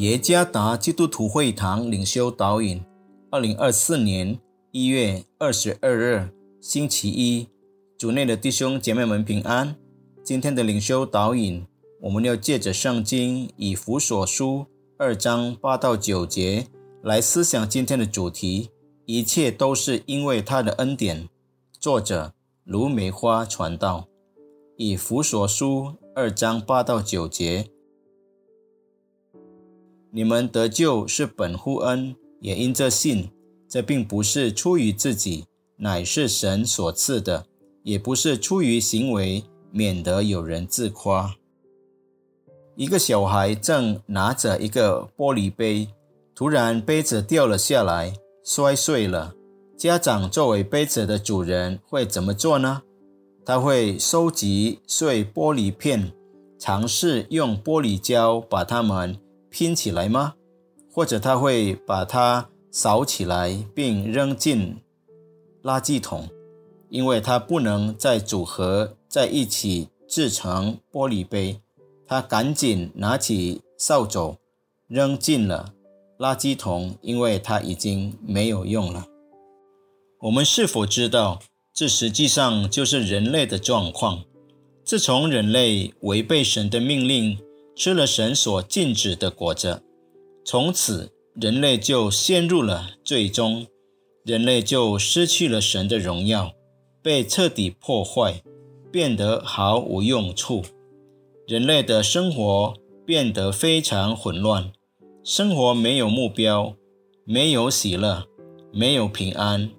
耶加达基督徒会堂领袖导引，二零二四年一月二十二日，星期一，主内的弟兄姐妹们平安。今天的领袖导引，我们要借着圣经以弗所书二章八到九节来思想今天的主题。一切都是因为他的恩典。作者卢梅花传道，以弗所书二章八到九节。你们得救是本乎恩，也因这信。这并不是出于自己，乃是神所赐的；也不是出于行为，免得有人自夸。一个小孩正拿着一个玻璃杯，突然杯子掉了下来，摔碎了。家长作为杯子的主人会怎么做呢？他会收集碎玻璃片，尝试用玻璃胶把它们。拼起来吗？或者他会把它扫起来并扔进垃圾桶，因为它不能再组合在一起制成玻璃杯。他赶紧拿起扫帚扔进了垃圾桶，因为它已经没有用了。我们是否知道，这实际上就是人类的状况？自从人类违背神的命令，吃了神所禁止的果子，从此人类就陷入了最终，人类就失去了神的荣耀，被彻底破坏，变得毫无用处。人类的生活变得非常混乱，生活没有目标，没有喜乐，没有平安。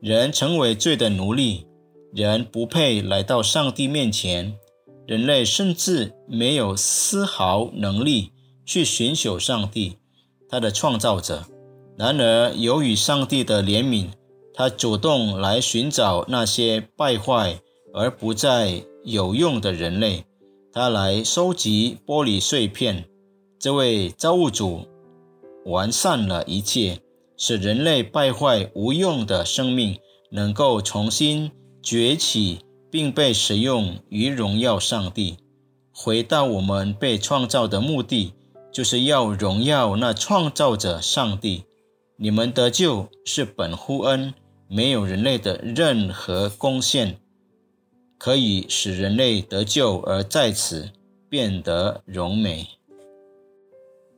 人成为罪的奴隶，人不配来到上帝面前。人类甚至没有丝毫能力去寻求上帝，他的创造者。然而，由于上帝的怜悯，他主动来寻找那些败坏而不再有用的人类，他来收集玻璃碎片。这位造物主完善了一切，使人类败坏无用的生命能够重新崛起。并被使用于荣耀上帝。回到我们被创造的目的，就是要荣耀那创造者上帝。你们得救是本乎恩，没有人类的任何贡献可以使人类得救而在此变得荣美。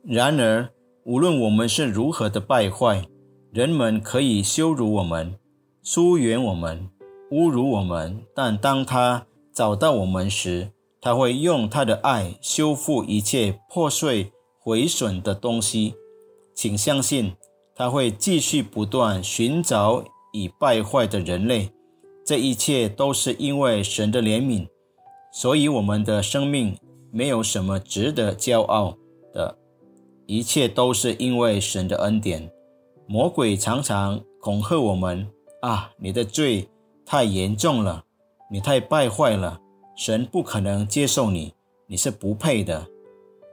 然而，无论我们是如何的败坏，人们可以羞辱我们，疏远我们。侮辱我们，但当他找到我们时，他会用他的爱修复一切破碎毁损的东西。请相信，他会继续不断寻找已败坏的人类。这一切都是因为神的怜悯，所以我们的生命没有什么值得骄傲的。一切都是因为神的恩典。魔鬼常常恐吓我们：啊，你的罪！太严重了，你太败坏了，神不可能接受你，你是不配的。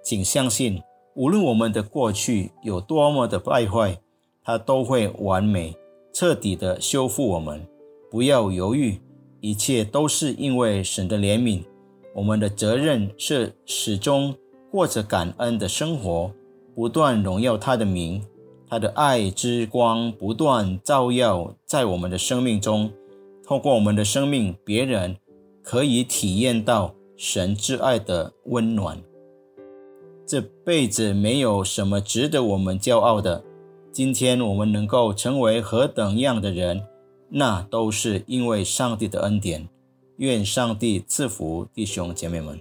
请相信，无论我们的过去有多么的败坏，他都会完美、彻底的修复我们。不要犹豫，一切都是因为神的怜悯。我们的责任是始终过着感恩的生活，不断荣耀他的名，他的爱之光不断照耀在我们的生命中。透过我们的生命，别人可以体验到神之爱的温暖。这辈子没有什么值得我们骄傲的。今天我们能够成为何等样的人，那都是因为上帝的恩典。愿上帝赐福弟兄姐妹们。